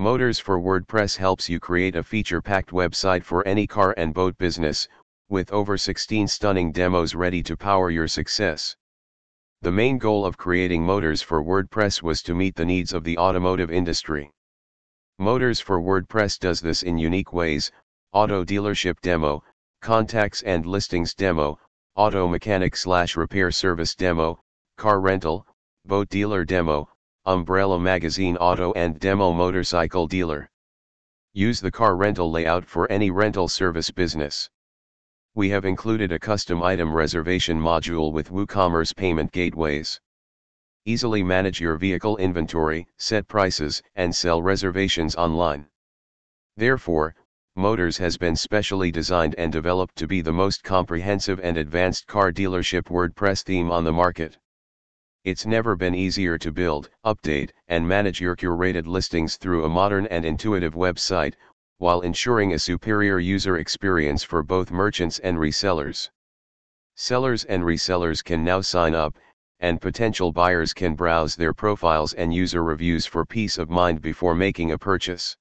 Motors for WordPress helps you create a feature-packed website for any car and boat business, with over 16 stunning demos ready to power your success. The main goal of creating Motors for WordPress was to meet the needs of the automotive industry. Motors for WordPress does this in unique ways, auto dealership demo, contacts and listings demo, auto mechanic slash repair service demo, car rental, boat dealer demo, umbrella magazine auto and demo motorcycle dealer. Use the car rental layout for any rental service business. We have included a custom item reservation module with WooCommerce payment gateways. Easily manage your vehicle inventory, set prices, and sell reservations online. Therefore, Motors has been specially designed and developed to be the most comprehensive and advanced car dealership WordPress theme on the market. It's never been easier to build, update, and manage your curated listings through a modern and intuitive website, while ensuring a superior user experience for both merchants and resellers. Sellers and resellers can now sign up, and potential buyers can browse their profiles and user reviews for peace of mind before making a purchase.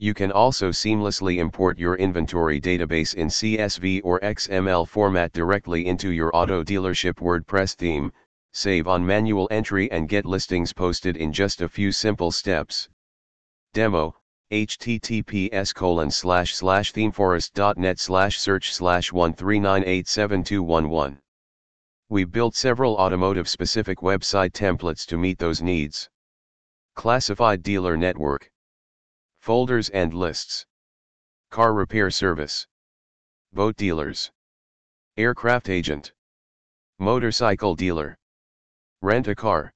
You can also seamlessly import your inventory database in CSV or XML format directly into your auto dealership WordPress theme, save on manual entry and get listings posted in just a few simple steps. Demo, https colon slash slash themeforest.net slash search slash 139872111. We built several automotive specific website templates to meet those needs. Classified Dealer Network Folders and lists. Car repair service. Boat dealers. Aircraft agent. Motorcycle dealer. Rent a car.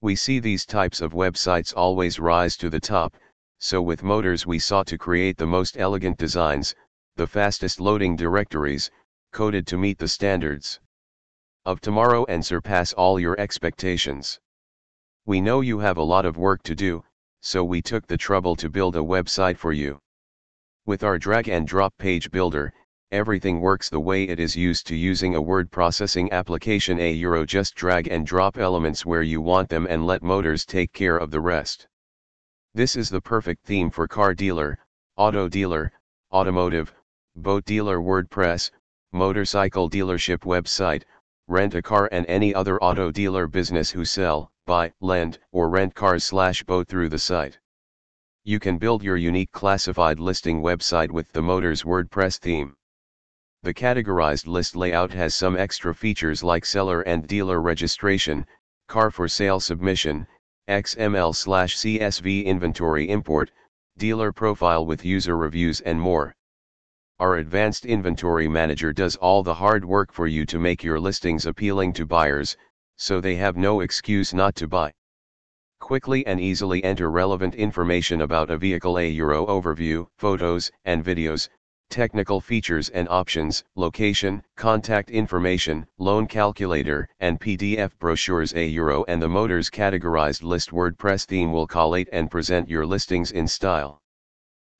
We see these types of websites always rise to the top, so with Motors we sought to create the most elegant designs, the fastest loading directories, coded to meet the standards of tomorrow and surpass all your expectations. We know you have a lot of work to do, so we took the trouble to build a website for you. With our drag and drop page builder, everything works the way it is used to using a word processing application a euro just drag and drop elements where you want them and let motors take care of the rest. This is the perfect theme for car dealer, auto dealer, automotive, boat dealer WordPress, motorcycle dealership website, rent a car and any other auto dealer business who sell, buy, lend, or rent cars slash boat through the site. You can build your unique classified listing website with the Motors WordPress theme. The categorized list layout has some extra features like seller and dealer registration, car for sale submission, XML slash CSV inventory import, dealer profile with user reviews and more. Our advanced inventory manager does all the hard work for you to make your listings appealing to buyers, so they have no excuse not to buy. Quickly and easily enter relevant information about a vehicle a Euro overview, photos and videos, technical features and options, location, contact information, loan calculator, and PDF brochures a Euro and the Motors categorized list WordPress theme will collate and present your listings in style.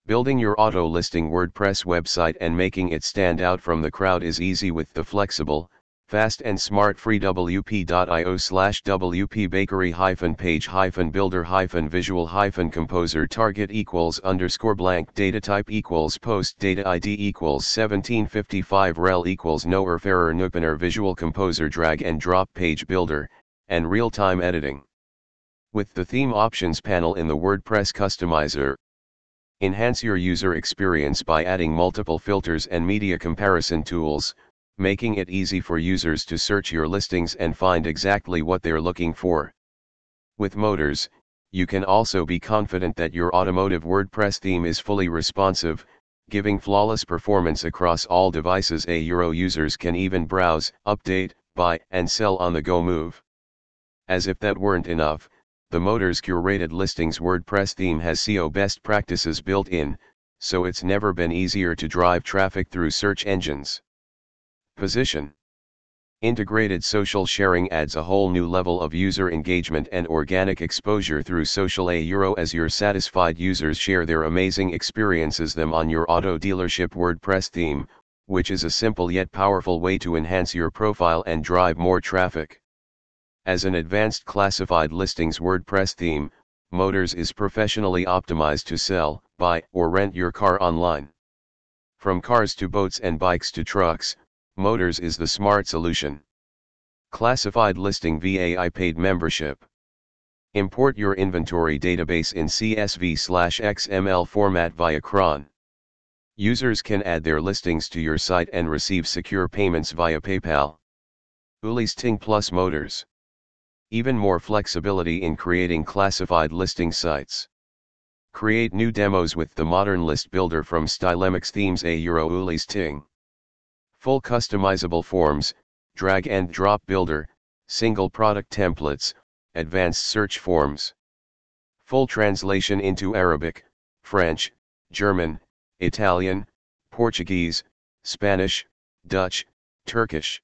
Building your auto listing WordPress website and making it stand out from the crowd is easy with the flexible, Fast and smart free wp.io slash wp bakery hyphen page hyphen builder hyphen visual hyphen composer target equals underscore blank data type equals post data id equals 1755 rel equals noreferrer noopener visual composer drag and drop page builder, and real-time editing. With the theme options panel in the WordPress customizer, enhance your user experience by adding multiple filters and media comparison tools, making it easy for users to search your listings and find exactly what they're looking for. With Motors, you can also be confident that your automotive WordPress theme is fully responsive, giving flawless performance across all devices a Euro users can even browse, update, buy, and sell on the go move. As if that weren't enough, the Motors curated listings WordPress theme has SEO best practices built in, so it's never been easier to drive traffic through search engines. Position Integrated social sharing adds a whole new level of user engagement and organic exposure through social a euro as your satisfied users share their amazing experiences them on your auto dealership WordPress theme, which is a simple yet powerful way to enhance your profile and drive more traffic. As an advanced classified listings WordPress theme, Motors is professionally optimized to sell, buy, or rent your car online. From cars to boats and bikes to trucks, Motors is the smart solution. Classified listing VAI paid membership. Import your inventory database in CSV/XML format via Cron. Users can add their listings to your site and receive secure payments via PayPal. Ulisting Plus Motors. Even more flexibility in creating classified listing sites. Create new demos with the modern list builder from Stylemix Themes A Euro Ulisting. Full customizable forms, drag and drop builder, single product templates, advanced search forms. Full translation into Arabic, French, German, Italian, Portuguese, Spanish, Dutch, Turkish.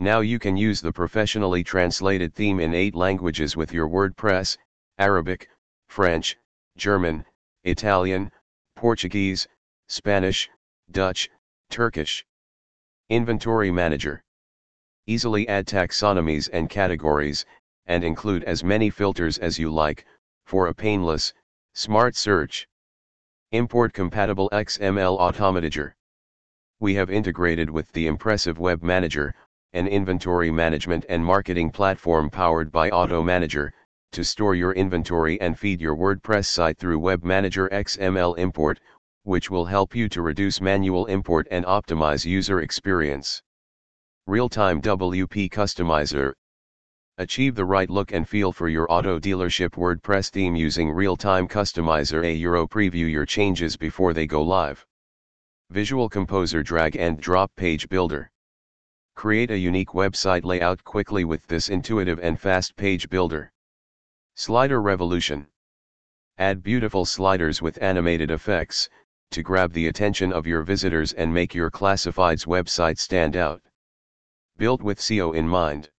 Now you can use the professionally translated theme in 8 languages with your WordPress, Arabic, French, German, Italian, Portuguese, Spanish, Dutch, Turkish. Inventory Manager. Easily add taxonomies and categories, and include as many filters as you like, for a painless, smart search. Import compatible XML Automanager. We have integrated with the impressive Web Manager, an inventory management and marketing platform powered by Automanager, to store your inventory and feed your WordPress site through Web Manager XML import, which will help you to reduce manual import and optimize user experience. Real-time WP Customizer Achieve the right look and feel for your auto dealership WordPress theme using Real-Time Customizer A Euro preview your changes before they go live. Visual Composer Drag and Drop Page Builder Create a unique website layout quickly with this intuitive and fast page builder. Slider Revolution. Add beautiful sliders with animated effects, to grab the attention of your visitors and make your classifieds website stand out. Built with SEO in mind.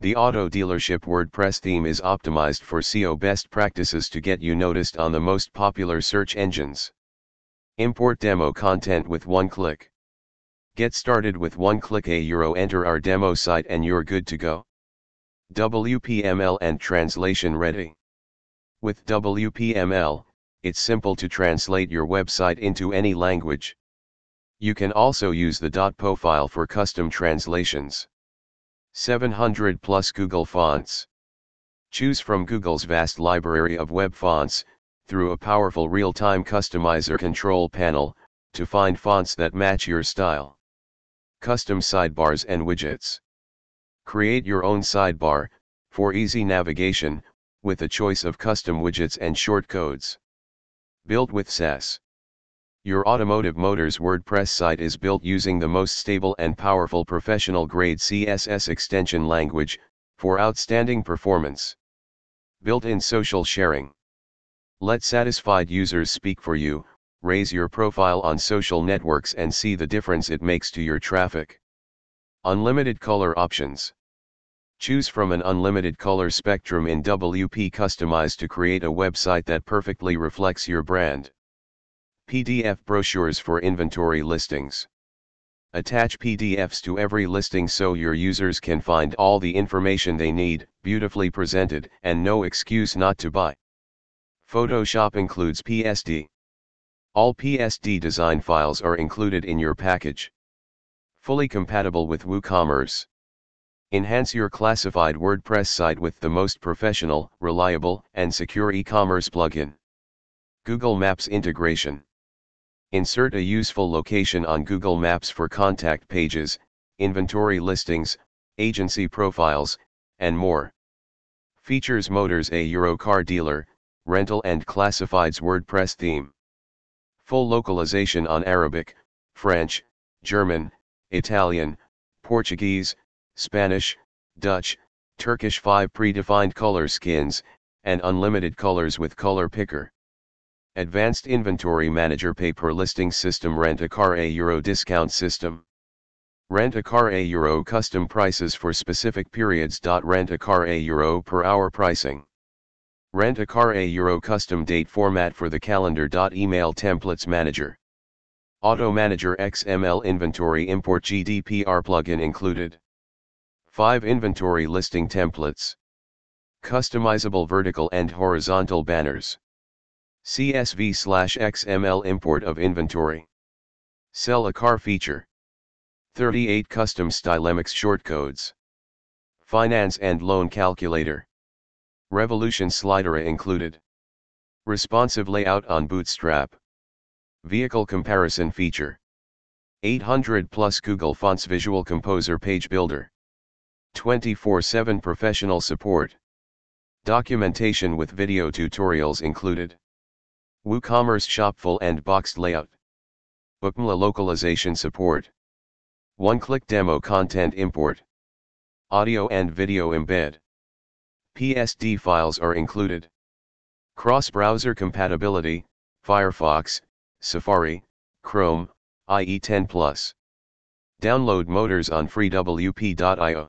The auto dealership WordPress theme is optimized for SEO best practices to get you noticed on the most popular search engines. Import demo content with one click. Get started with one click a euro enter our demo site and you're good to go. WPML and translation ready. With WPML, it's simple to translate your website into any language. You can also use the .po file for custom translations. 700 plus Google fonts. Choose from Google's vast library of web fonts, through a powerful real-time customizer control panel, to find fonts that match your style. Custom sidebars and widgets. Create your own sidebar, for easy navigation, with a choice of custom widgets and shortcodes. Built with Sass. Your automotive motors WordPress site is built using the most stable and powerful professional grade CSS extension language, for outstanding performance. Built-in social sharing. Let satisfied users speak for you, raise your profile on social networks and see the difference it makes to your traffic. Unlimited color options. Choose from an unlimited color spectrum in WP Customize to create a website that perfectly reflects your brand. PDF brochures for inventory listings. Attach PDFs to every listing so your users can find all the information they need, beautifully presented, and no excuse not to buy. Photoshop includes PSD. All PSD design files are included in your package. Fully compatible with WooCommerce. Enhance your classified WordPress site with the most professional, reliable, and secure e-commerce plugin. Google Maps integration. Insert a useful location on Google Maps for contact pages, inventory listings, agency profiles, and more. Features Motors a Euro car dealer, rental and classifieds WordPress theme. Full localization on Arabic, French, German, Italian, Portuguese, Spanish, Dutch, Turkish 5 predefined color skins, and unlimited colors with color picker. Advanced Inventory Manager Pay per listing system Rent a car a euro discount system. Rent a car a euro custom prices for specific periods. Rent a car a euro per hour pricing. Rent a car a Euro custom date format for the calendar. Email templates manager. Auto Manager XML inventory import GDPR plugin included. 5 inventory listing templates. Customizable vertical and horizontal banners. CSV slash XML import of inventory. Sell a car feature. 38 custom Stylemix shortcodes. Finance and loan calculator. Revolution slider included. Responsive layout on Bootstrap. Vehicle comparison feature. 800 plus Google Fonts Visual Composer Page Builder. 24-7 professional support. Documentation with video tutorials included. WooCommerce shop full and boxed layout. Bookmla localization support. One-click demo content import. Audio and video embed. PSD files are included. Cross-browser compatibility, Firefox, Safari, Chrome, IE10+. Download motors on freewp.io.